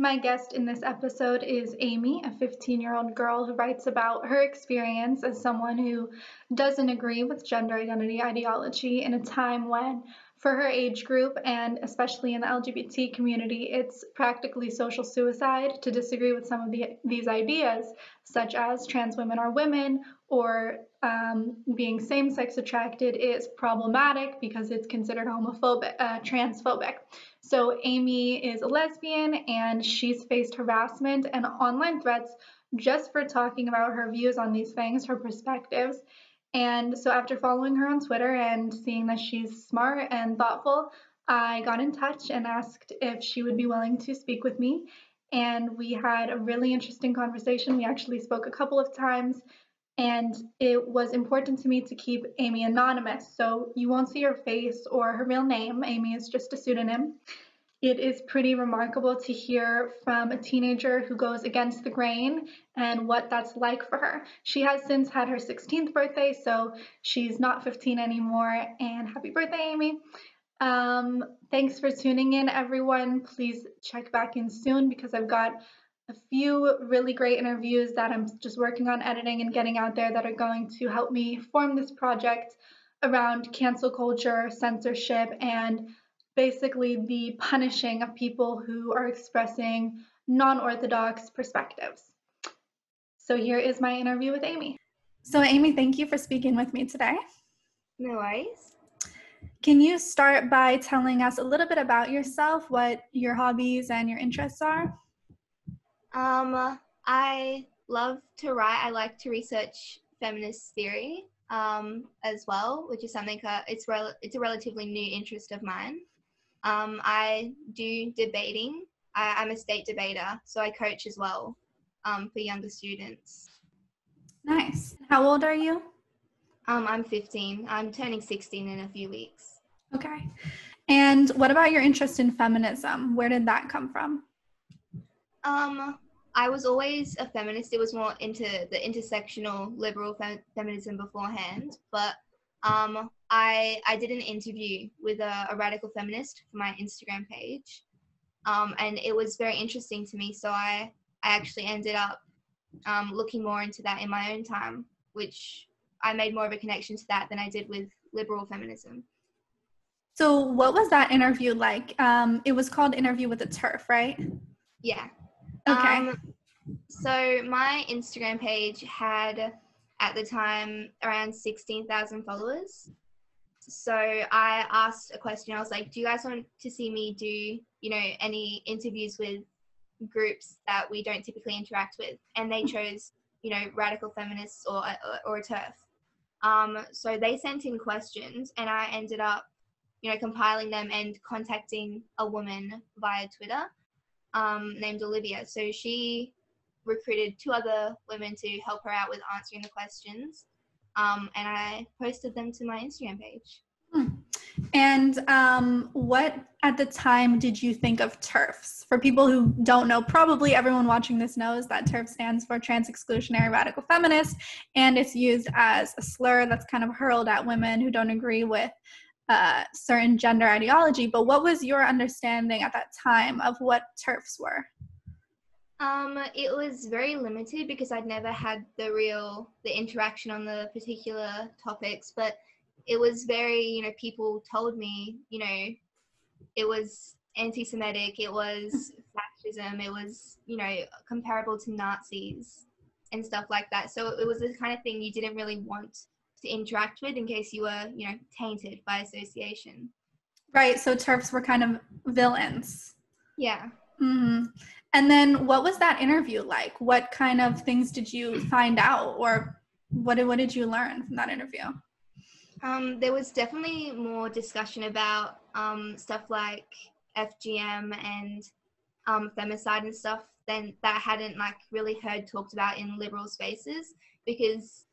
My guest in this episode is Amy, a 15 year old girl who writes about her experience as someone who doesn't agree with gender identity ideology in a time when, for her age group and especially in the LGBT community, it's practically social suicide to disagree with some of the, these ideas, such as trans women are women or um, being same sex attracted is problematic because it's considered homophobic, uh, transphobic. So, Amy is a lesbian and she's faced harassment and online threats just for talking about her views on these things, her perspectives. And so, after following her on Twitter and seeing that she's smart and thoughtful, I got in touch and asked if she would be willing to speak with me. And we had a really interesting conversation. We actually spoke a couple of times and it was important to me to keep Amy anonymous. So you won't see her face or her real name. Amy is just a pseudonym. It is pretty remarkable to hear from a teenager who goes against the grain and what that's like for her. She has since had her 16th birthday, so she's not 15 anymore. And happy birthday, Amy. Um, thanks for tuning in, everyone. Please check back in soon because I've got a few really great interviews that I'm just working on editing and getting out there that are going to help me form this project around cancel culture, censorship, and basically the punishing of people who are expressing non orthodox perspectives. So here is my interview with Amy. So, Amy, thank you for speaking with me today. No worries. Can you start by telling us a little bit about yourself, what your hobbies and your interests are? Um, I love to write. I like to research feminist theory um, as well, which is something uh, it's rel- it's a relatively new interest of mine. Um, I do debating. I, am a state debater, so I coach as well um, for younger students. Nice. How old are you? Um, I'm 15. I'm turning 16 in a few weeks. Okay. And what about your interest in feminism? Where did that come from? Um, I was always a feminist. It was more into the intersectional liberal fem- feminism beforehand, but um, I I did an interview with a, a radical feminist for my Instagram page, um, and it was very interesting to me. So I I actually ended up um, looking more into that in my own time, which I made more of a connection to that than I did with liberal feminism. So, what was that interview like? Um, it was called Interview with a TERF, right? Yeah. Okay. Um, so my Instagram page had at the time around 16,000 followers. So I asked a question. I was like, "Do you guys want to see me do, you know, any interviews with groups that we don't typically interact with?" And they chose, you know, radical feminists or or, a TERF. Um, so they sent in questions, and I ended up, you know, compiling them and contacting a woman via Twitter um, named Olivia. So she recruited two other women to help her out with answering the questions. Um, and I posted them to my Instagram page. Hmm. And um, what at the time did you think of TERFs? For people who don't know, probably everyone watching this knows that TERF stands for Trans Exclusionary Radical Feminist, and it's used as a slur that's kind of hurled at women who don't agree with uh, certain gender ideology. But what was your understanding at that time of what TERFs were? Um, it was very limited because I'd never had the real the interaction on the particular topics, but it was very, you know, people told me, you know, it was anti-Semitic, it was fascism, it was, you know, comparable to Nazis and stuff like that. So it was the kind of thing you didn't really want to interact with in case you were, you know, tainted by association. Right. So TERFs were kind of villains. Yeah. Mm-hmm. And then what was that interview like? What kind of things did you find out or what did, what did you learn from that interview? Um, there was definitely more discussion about um, stuff like FGM and um, femicide and stuff than that I hadn't like really heard talked about in liberal spaces because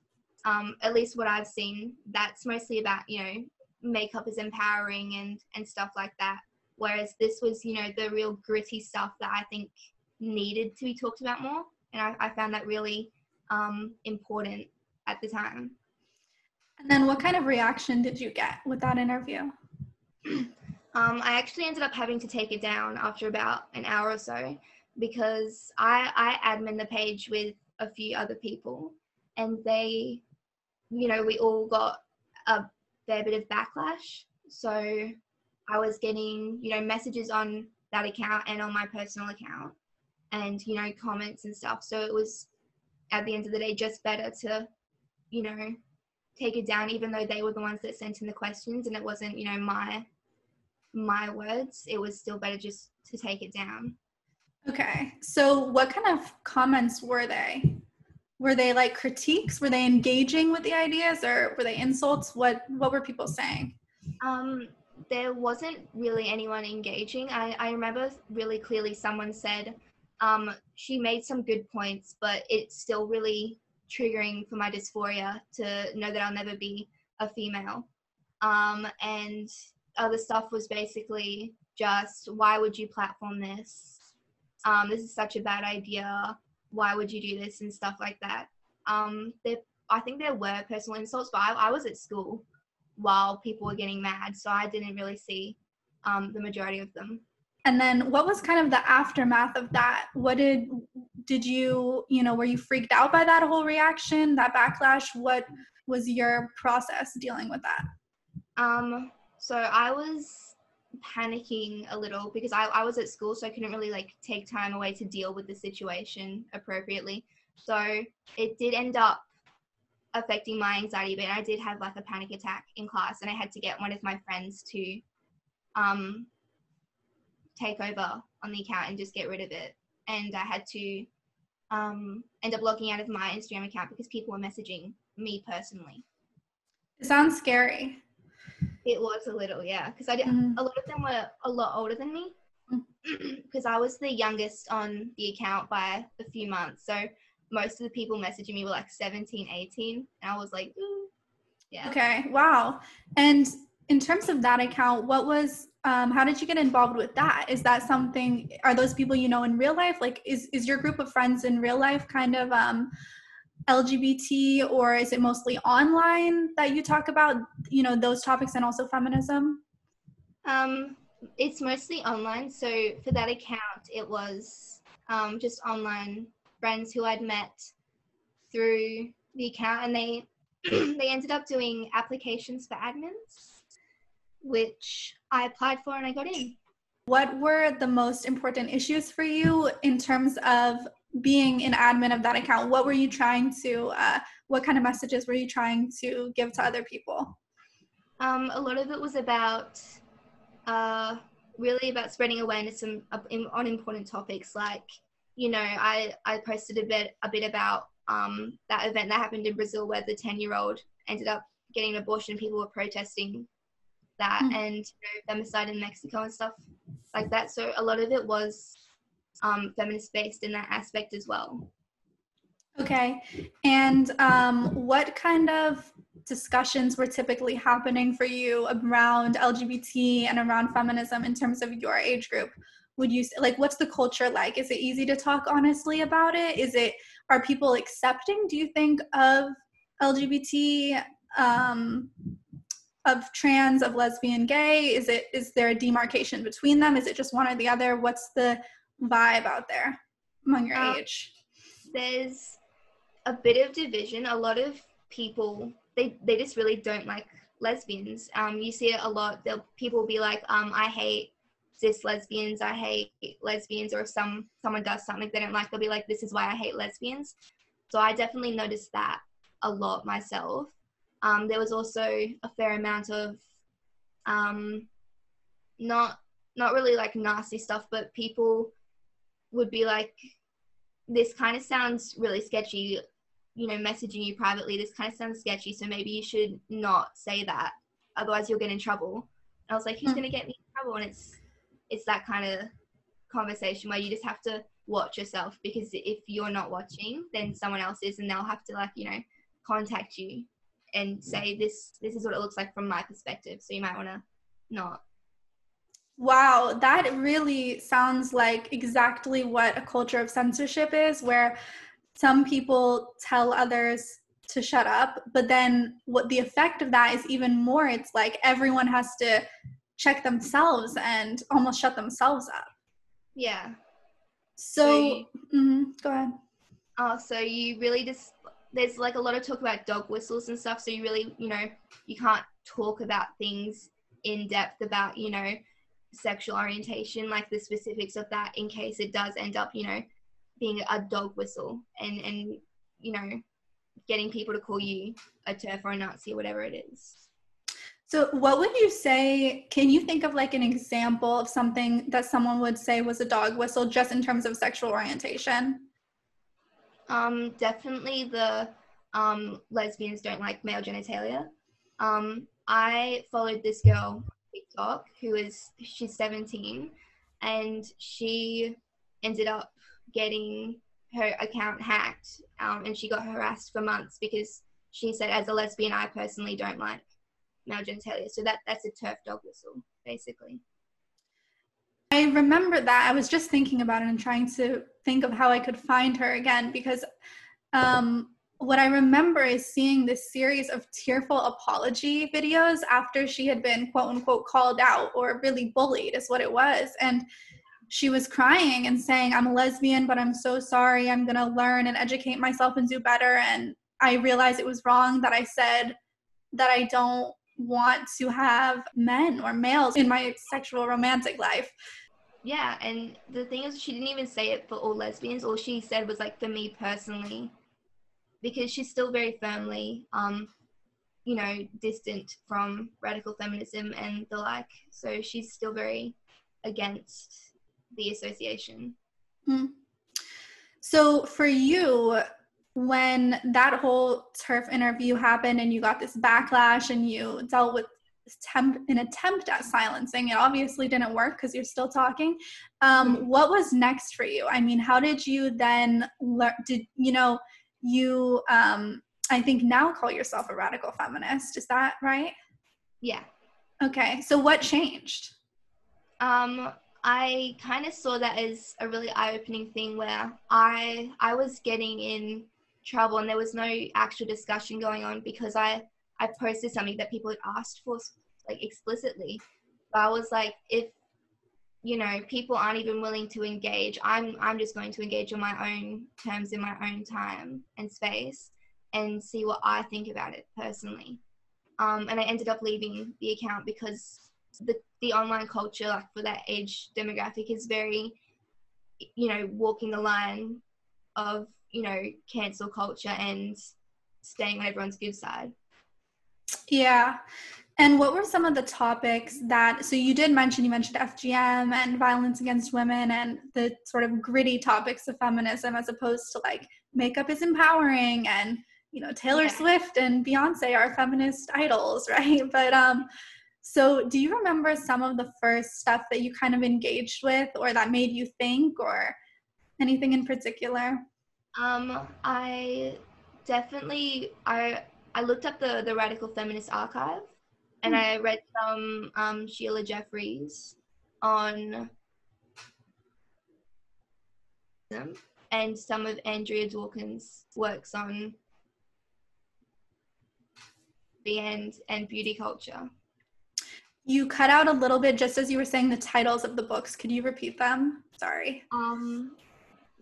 um, at least what I've seen, that's mostly about, you know, makeup is empowering and, and stuff like that. Whereas this was, you know, the real gritty stuff that I think needed to be talked about more. And I, I found that really um, important at the time. And then what kind of reaction did you get with that interview? Um, I actually ended up having to take it down after about an hour or so because I I admin the page with a few other people, and they, you know, we all got a fair bit of backlash. So I was getting, you know, messages on that account and on my personal account, and you know, comments and stuff. So it was at the end of the day just better to, you know, take it down, even though they were the ones that sent in the questions and it wasn't, you know, my my words. It was still better just to take it down. Okay. So what kind of comments were they? Were they like critiques? Were they engaging with the ideas or were they insults? What what were people saying? Um there wasn't really anyone engaging. I, I remember really clearly someone said, um, she made some good points, but it's still really triggering for my dysphoria to know that I'll never be a female. Um, and other stuff was basically just why would you platform this? Um, this is such a bad idea. Why would you do this and stuff like that? Um, there, I think there were personal insults, but I, I, was at school while people were getting mad, so I didn't really see um, the majority of them. And then, what was kind of the aftermath of that? What did did you you know were you freaked out by that whole reaction, that backlash? What was your process dealing with that? Um, so I was panicking a little because I, I was at school, so I couldn't really like take time away to deal with the situation appropriately. So it did end up affecting my anxiety but I did have like a panic attack in class and I had to get one of my friends to um take over on the account and just get rid of it. And I had to um end up logging out of my Instagram account because people were messaging me personally. It sounds scary. It was a little, yeah, because I did. Mm-hmm. A lot of them were a lot older than me, because mm. I was the youngest on the account by a few months. So most of the people messaging me were like 17, 18, and I was like, Ooh. yeah. Okay, wow. And in terms of that account, what was? Um, how did you get involved with that? Is that something? Are those people you know in real life? Like, is is your group of friends in real life kind of um, LGBT or is it mostly online that you talk about, you know, those topics and also feminism? Um, it's mostly online. So for that account, it was um, just online friends who I'd met through the account and they they ended up doing applications for admins, which I applied for and I got in. What were the most important issues for you in terms of being an admin of that account, what were you trying to, uh, what kind of messages were you trying to give to other people? Um, a lot of it was about, uh, really about spreading awareness on, on important topics like, you know, I, I posted a bit, a bit about um, that event that happened in Brazil where the 10 year old ended up getting an abortion. People were protesting that mm. and you know, femicide in Mexico and stuff like that. So a lot of it was um, feminist based in that aspect as well. Okay. And um, what kind of discussions were typically happening for you around LGBT and around feminism in terms of your age group? Would you like what's the culture like? Is it easy to talk honestly about it? Is it are people accepting? Do you think of LGBT, um, of trans, of lesbian, gay? Is it is there a demarcation between them? Is it just one or the other? What's the vibe out there among your um, age? There's a bit of division. A lot of people they they just really don't like lesbians. Um, you see it a lot. They'll, people will be like, um, I hate cis lesbians. I hate lesbians. Or if some someone does something they don't like, they'll be like, this is why I hate lesbians. So I definitely noticed that a lot myself. Um, there was also a fair amount of um, not not really like nasty stuff, but people would be like, this kind of sounds really sketchy, you know, messaging you privately, this kind of sounds sketchy, so maybe you should not say that. Otherwise you'll get in trouble. And I was like, who's mm. gonna get me in trouble? And it's it's that kind of conversation where you just have to watch yourself because if you're not watching, then someone else is and they'll have to like, you know, contact you and say this this is what it looks like from my perspective. So you might wanna not Wow, that really sounds like exactly what a culture of censorship is, where some people tell others to shut up, but then what the effect of that is even more. It's like everyone has to check themselves and almost shut themselves up. Yeah. So, so you, mm, go ahead. Oh, so you really just there's like a lot of talk about dog whistles and stuff. So you really, you know, you can't talk about things in depth about, you know, sexual orientation, like the specifics of that, in case it does end up, you know, being a dog whistle and and you know, getting people to call you a TERF or a Nazi or whatever it is. So, what would you say? Can you think of like an example of something that someone would say was a dog whistle just in terms of sexual orientation? Um, definitely the um, lesbians don't like male genitalia. Um, I followed this girl Who is she's 17 and she ended up getting her account hacked um, and she got harassed for months because she said as a lesbian I personally don't like male genitalia. So that that's a TERF dog whistle basically. I remember that. I was just thinking about it and trying to think of how I could find her again because um, what I remember is seeing this series of tearful apology videos after she had been quote unquote called out or really bullied, is what it was. And she was crying and saying, I'm a lesbian, but I'm so sorry. I'm going to learn and educate myself and do better. And I realized it was wrong that I said that I don't want to have men or males in my sexual romantic life. Yeah, and the thing is, she didn't even say it for all lesbians. All she said was like, for me personally, because she's still very firmly, um, you know, distant from radical feminism and the like. So she's still very against the association. Mm. So for you, when that whole TERF interview happened and you got this backlash and you dealt with attempt, an attempt at silencing, it obviously didn't work because you're still talking. Um, mm-hmm. What was next for you? I mean, how did you then learn? Did you know you? Um, I think now call yourself a radical feminist. Is that right? Yeah. Okay. So what changed? Um, I kind of saw that as a really eye-opening thing where I I was getting in trouble and there was no actual discussion going on because I I posted something that people had asked for like explicitly. But I was like, if you know people aren't even willing to engage, I'm I'm just going to engage on my own terms in my own time and space and see what I think about it personally. Um, and I ended up leaving the account because the the online culture like for that age demographic is very you know walking the line of you know, cancel culture and staying on everyone's good side. Yeah. And what were some of the topics that, so you did mention, you mentioned FGM and violence against women and the sort of gritty topics of feminism as opposed to like makeup is empowering and, you know, Taylor yeah. Swift and Beyonce are feminist idols, right? But, um, so do you remember some of the first stuff that you kind of engaged with or that made you think or anything in particular? Um, I definitely I I looked up the the radical feminist archive, and mm. I read some um, Sheila Jeffreys on them and some of Andrea Dworkin's works on the end and beauty culture. You cut out a little bit just as you were saying the titles of the books. Could you repeat them? Sorry. Um,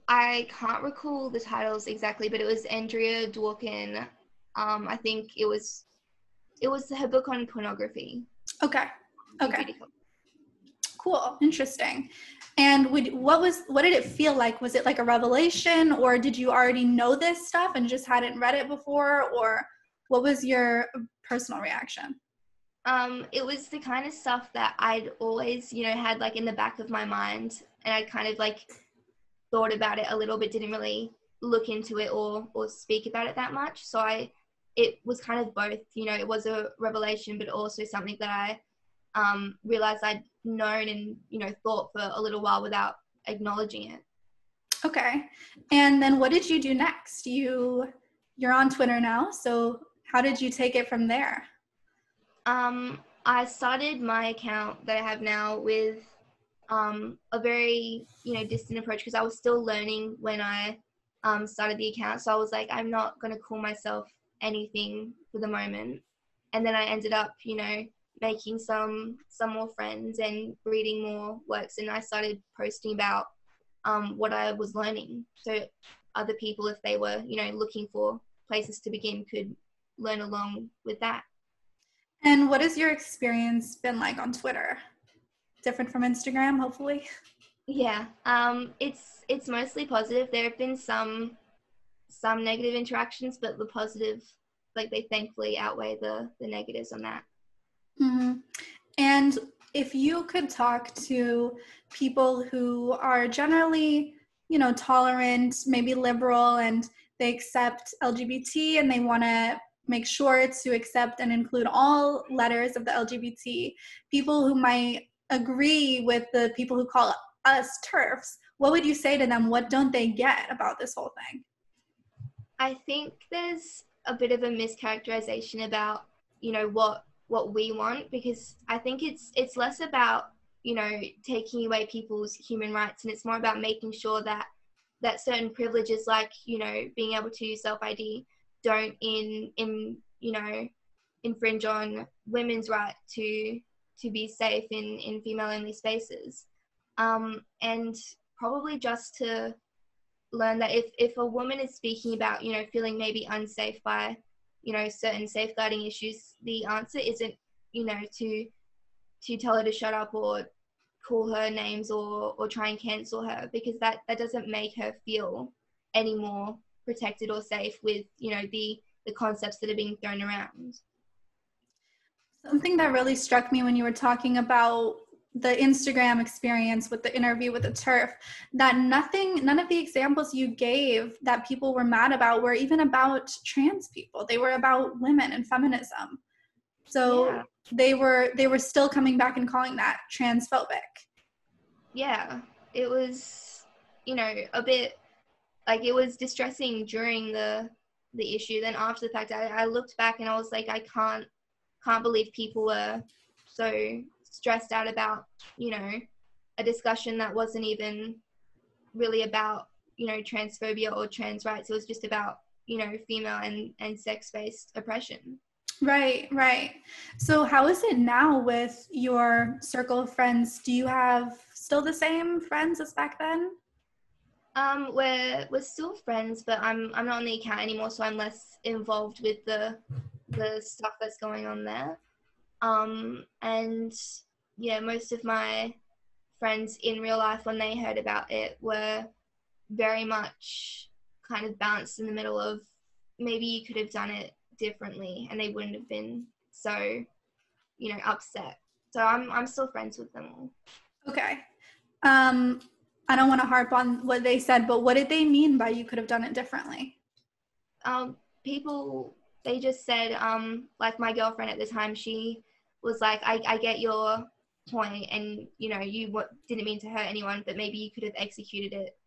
I can't recall the titles exactly, but it was Andrea Dworkin. Um, I think it was it was her book on pornography. Okay. Okay. Cool. Interesting. And would what was what did it feel like? Was it like a revelation or did you already know this stuff and just hadn't read it before or what was your personal reaction? Um, it was the kind of stuff that I'd always, you know, had like in the back of my mind and I kind of like thought about it a little bit, didn't really look into it or or speak about it that much. So I it was kind of both, you know, it was a revelation, but also something that I um, realized I'd known and you know thought for a little while without acknowledging it. Okay, and then what did you do next? You you're on Twitter now, so how did you take it from there? Um, I started my account that I have now with um, a very you know distant approach because I was still learning when I um, started the account. So I was like, I'm not going to call myself anything for the moment. And then I ended up, you know, making some some more friends and reading more works. And I started posting about um, what I was learning. So other people, if they were, you know, looking for places to begin, could learn along with that. And what has your experience been like on Twitter? Different from Instagram, hopefully. Yeah, um, it's it's mostly positive. There have been some some negative interactions, but the positive, like they thankfully outweigh the the negatives on that. Mm-hmm. And if you could talk to people who are generally, you know, tolerant, maybe liberal, and they accept LGBT and they want to make sure to accept and include all letters of the LGBT, people who might agree with the people who call us TERFs, what would you say to them? What don't they get about this whole thing? I think there's a bit of a mischaracterization about, you know, what what we want because I think it's it's less about you know taking away people's human rights and it's more about making sure that that certain privileges like you know being able to self ID don't in in you know infringe on women's right to to be safe in in female only spaces. Um, and probably just to learn that if if a woman is speaking about you know feeling maybe unsafe by you know certain safeguarding issues the answer isn't you know to to tell her to shut up or call her names or or try and cancel her because that that doesn't make her feel any more protected or safe with you know the the concepts that are being thrown around. Something that really struck me when you were talking about the Instagram experience with the interview with the TERF that nothing none of the examples you gave that people were mad about were even about trans people. They were about women and feminism. So yeah. they were they were still coming back and calling that transphobic. Yeah. It was you know a bit like it was distressing during the the issue. Then after the fact I, I looked back and i was like i can't can't believe people were so stressed out about you know a discussion that wasn't even really about you know transphobia or trans rights. It was just about you know female and and sex based oppression. Right right. So how is it now with your circle of friends? Do you have still the same friends as back then? Um we're we're still friends but i'm i'm not on the account anymore so i'm less involved with the the stuff that's going on there. Um and yeah, most of my friends in real life, when they heard about it, were very much kind of balanced in the middle of maybe you could have done it differently and they wouldn't have been so, you know, upset. So I'm I'm still friends with them all. Okay. Um I don't want to harp on what they said, but what did they mean by you could have done it differently? Um people they just said um like my girlfriend at the time she was like I, I get your point and you know you what didn't mean to hurt anyone but maybe you could have executed it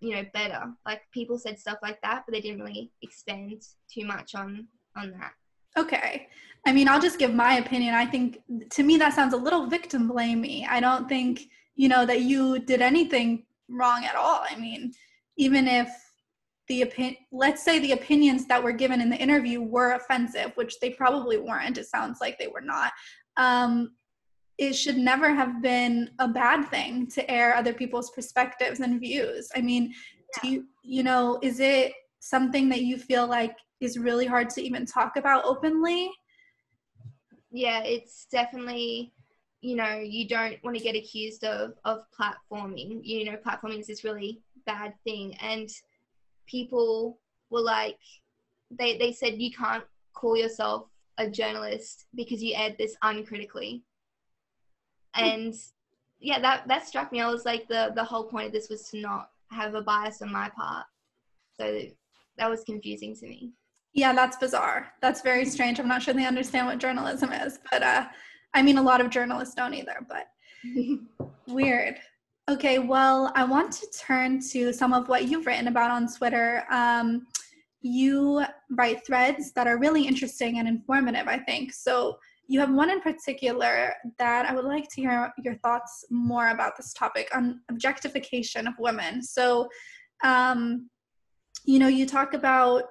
you know better. Like people said stuff like that but they didn't really expand too much on on that. Okay. I mean i'll just give my opinion. I think to me that sounds a little victim blamey. I don't think you know that you did anything wrong at all. I mean even if the opinion let's say the opinions that were given in the interview were offensive which they probably weren't it sounds like they were not um, it should never have been a bad thing to air other people's perspectives and views. I mean, yeah. do you, you know, is it something that you feel like is really hard to even talk about openly? Yeah, it's definitely, you know, you don't want to get accused of of platforming. You know, platforming is this really bad thing, and people were like, they they said you can't call yourself a journalist because you aired this uncritically and yeah that that struck me. I was like the the whole point of this was to not have a bias on my part. So that was confusing to me. Yeah that's bizarre. That's very strange. I'm not sure they understand what journalism is but uh i mean a lot of journalists don't either but weird. Okay well i want to turn to some of what you've written about on twitter. Um, you write threads that are really interesting and informative i think. So you have one in particular that I would like to hear your thoughts more about this topic on objectification of women. So, um, you know, you talk about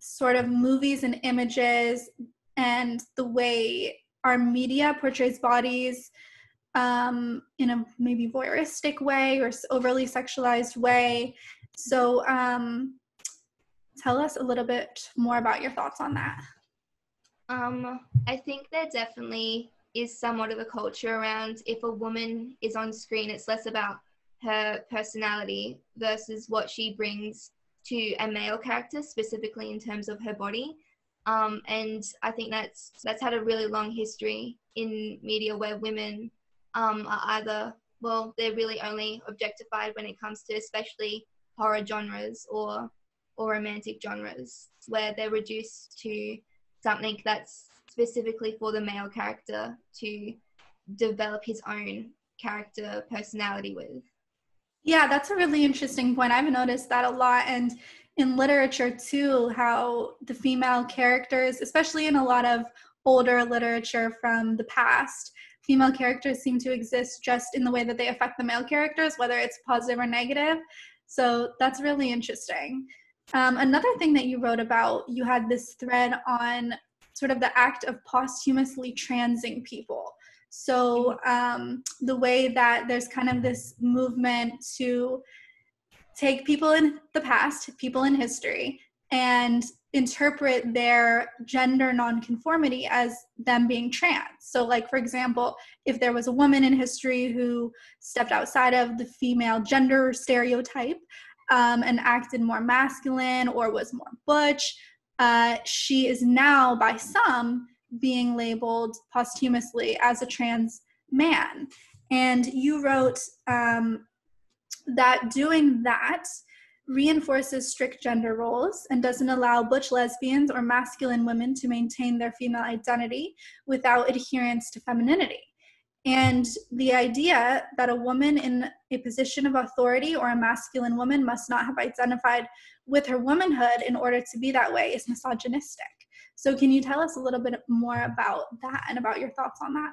sort of movies and images and the way our media portrays bodies um, in a maybe voyeuristic way or overly sexualized way. So, um, tell us a little bit more about your thoughts on that. Um, I think there definitely is somewhat of a culture around if a woman is on screen, it's less about her personality versus what she brings to a male character, specifically in terms of her body. Um, and I think that's that's had a really long history in media where women um, are either well, they're really only objectified when it comes to especially horror genres or or romantic genres, where they're reduced to something that's specifically for the male character to develop his own character personality with. Yeah, that's a really interesting point. I've noticed that a lot. And in literature, too, how the female characters, especially in a lot of older literature from the past, female characters seem to exist just in the way that they affect the male characters, whether it's positive or negative. So that's really interesting. Um, another thing that you wrote about, you had this thread on sort of the act of posthumously transing people. So um, the way that there's kind of this movement to take people in the past, people in history, and interpret their gender nonconformity as them being trans. So, like, for example, if there was a woman in history who stepped outside of the female gender stereotype um, and acted more masculine or was more butch, uh, she is now, by some, being labeled posthumously as a trans man. And you wrote um, that doing that reinforces strict gender roles and doesn't allow butch lesbians or masculine women to maintain their female identity without adherence to femininity. And the idea that a woman in a position of authority or a masculine woman must not have identified with her womanhood in order to be that way is misogynistic. So, can you tell us a little bit more about that and about your thoughts on that?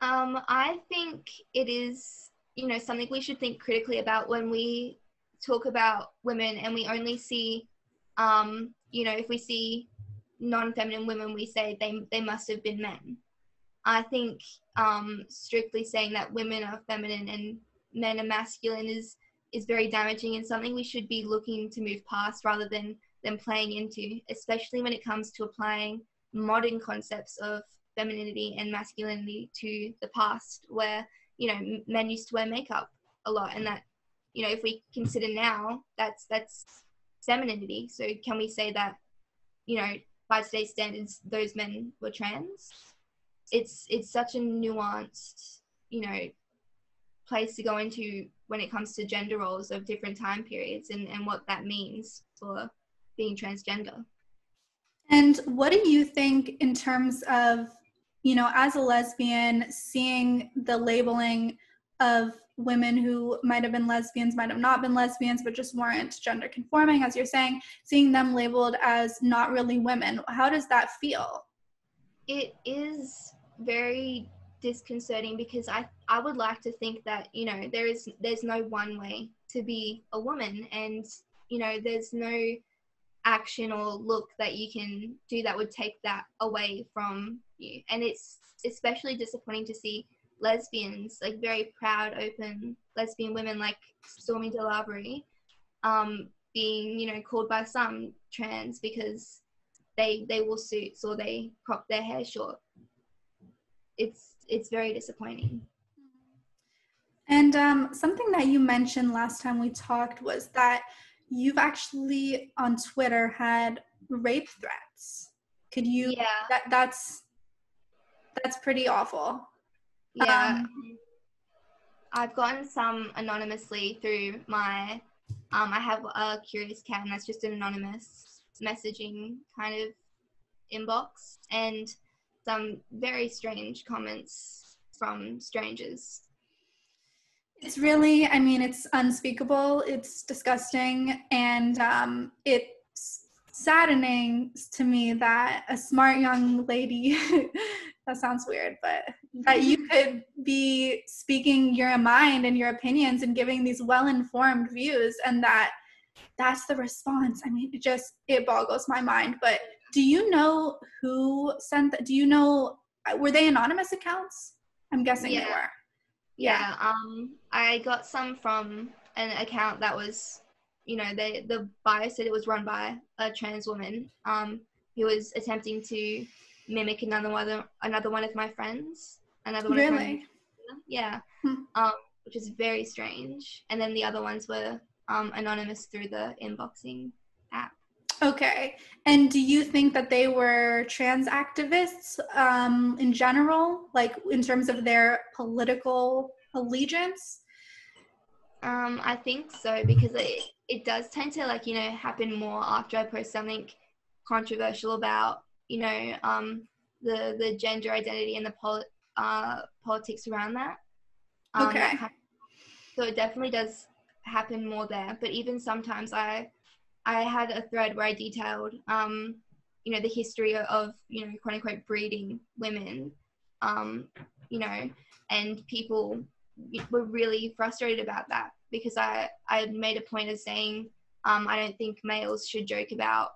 Um, I think it is, you know, something we should think critically about when we talk about women and we only see, um, you know, if we see non-feminine women, we say they they must have been men. I think um, strictly saying that women are feminine and men are masculine is is very damaging and something we should be looking to move past rather than than playing into, especially when it comes to applying modern concepts of femininity and masculinity to the past, where you know men used to wear makeup a lot, and that you know if we consider now that's that's femininity. So can we say that you know by today's standards those men were trans? It's it's such a nuanced you know place to go into when it comes to gender roles of different time periods and, and what that means for being transgender. And what do you think in terms of, you know, as a lesbian, seeing the labeling of women who might have been lesbians, might have not been lesbians, but just weren't gender conforming, as you're saying, seeing them labeled as not really women, how does that feel? It is very disconcerting because I, I would like to think that, you know, there is there's no one way to be a woman and, you know, there's no action or look that you can do that would take that away from you. And it's especially disappointing to see lesbians, like very proud, open lesbian women like Stormé DeLarverie, um, being, you know, called by some trans because they they wore suits or they crop their hair short. It's it's very disappointing. And um, something that you mentioned last time we talked was that you've actually on Twitter had rape threats. Could you? Yeah. That that's that's pretty awful. Yeah. Um, I've gotten some anonymously through my. Um, I have a curious cat, and that's just an anonymous messaging kind of inbox, and some very strange comments from strangers. It's really, I mean, it's unspeakable. It's disgusting. And um, it's saddening to me that a smart young lady, that sounds weird, but that you could be speaking your mind and your opinions and giving these well informed views, and that that's the response. I mean, it just, it boggles my mind. But do you know who sent that? Do you know, were they anonymous accounts? I'm guessing Yeah. they were. Yeah. Um, I got some from an account that was, you know, they the bio said it was run by a trans woman. Um, who was attempting to mimic another one of, another one of my friends. Another one of my Really? yeah. Hmm. Um, which is very strange. And then the other ones were um anonymous through the inboxing app. Okay. And do you think that they were trans activists um, in general, like in terms of their political allegiance? Um, I think so because it it does tend to like you know happen more after I post something controversial about you know um the the gender identity and the pol- uh, politics around that. Um, that Okay. kind so it definitely does happen more there. But even sometimes I I had a thread where I detailed um you know the history of you know quote unquote breeding women um you know and people were really frustrated about that because I I made a point of saying um, I don't think males should joke about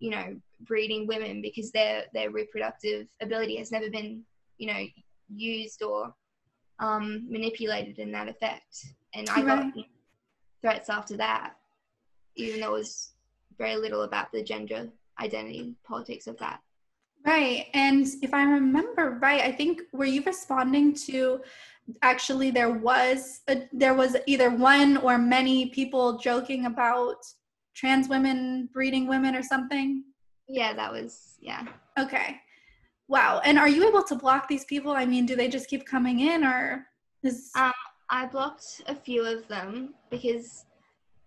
you know breeding women because their their reproductive ability has never been you know used or um, manipulated in that effect and I got Right. you know, threats after that even though it was very little about the gender identity politics of that Right. And if I remember right, I think were you responding to actually there was a, there was either one or many people joking about trans women breeding women or something? yeah that was yeah Okay. Wow. And are you able to block these people? I mean, do they just keep coming in or is Um, I blocked a few of them because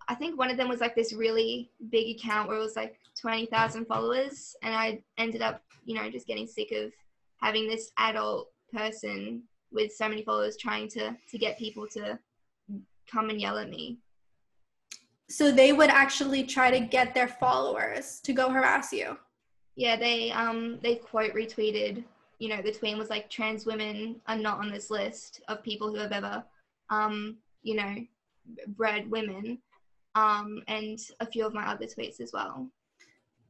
I think one of them was like this really big account where it was like 20,000 followers. And I ended up, you know, just getting sick of having this adult person with so many followers trying to, to get people to come and yell at me. so they would actually try to get their followers to go harass you? Yeah, they um they quote retweeted, you know, the tweet was like trans women are not on this list of people who have ever um, you know, bred women. Um, and a few of my other tweets as well.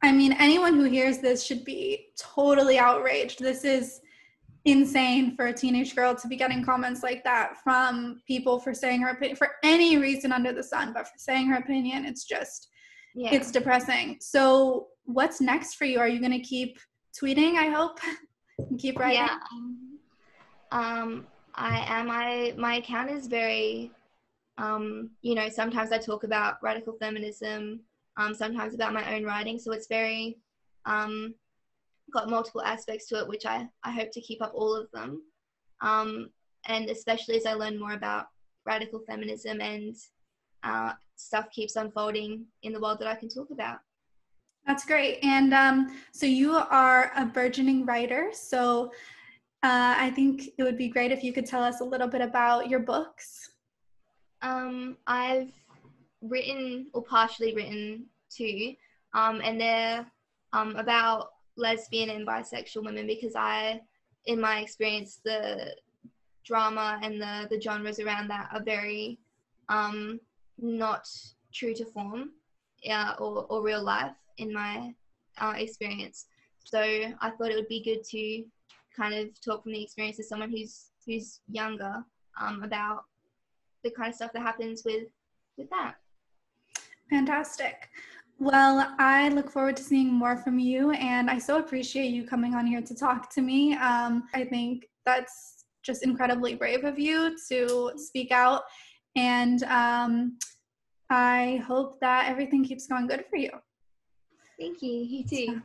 I mean, anyone who hears this should be totally outraged. This is insane for a teenage girl to be getting comments like that from people for saying her opinion for any reason under the sun, but for saying her opinion, it's just Yeah. it's depressing. So, what's next for you? Are you going to keep tweeting? I hope and keep writing. Yeah. Um, um, I am. I my account is very, um, you know, sometimes I talk about radical feminism, um, sometimes about my own writing. So it's very, um, got multiple aspects to it, which I I hope to keep up all of them, um, and especially as I learn more about radical feminism and uh, stuff keeps unfolding in the world that I can talk about. That's great. And um, so you are a burgeoning writer. So uh, I think it would be great if you could tell us a little bit about your books. Um, I've written or partially written two, um, and they're um, about lesbian and bisexual women because I, in my experience, the drama and the the genres around that are very um, not true to form uh, or, or real life in my uh, experience. So I thought it would be good to kind of talk from the experience of someone who's who's younger um, about the kind of stuff that happens with with that. Fantastic. Well, I look forward to seeing more from you, and I so appreciate you coming on here to talk to me. Um, I think that's just incredibly brave of you to speak out, and um, I hope that everything keeps going good for you. Thank you. You too.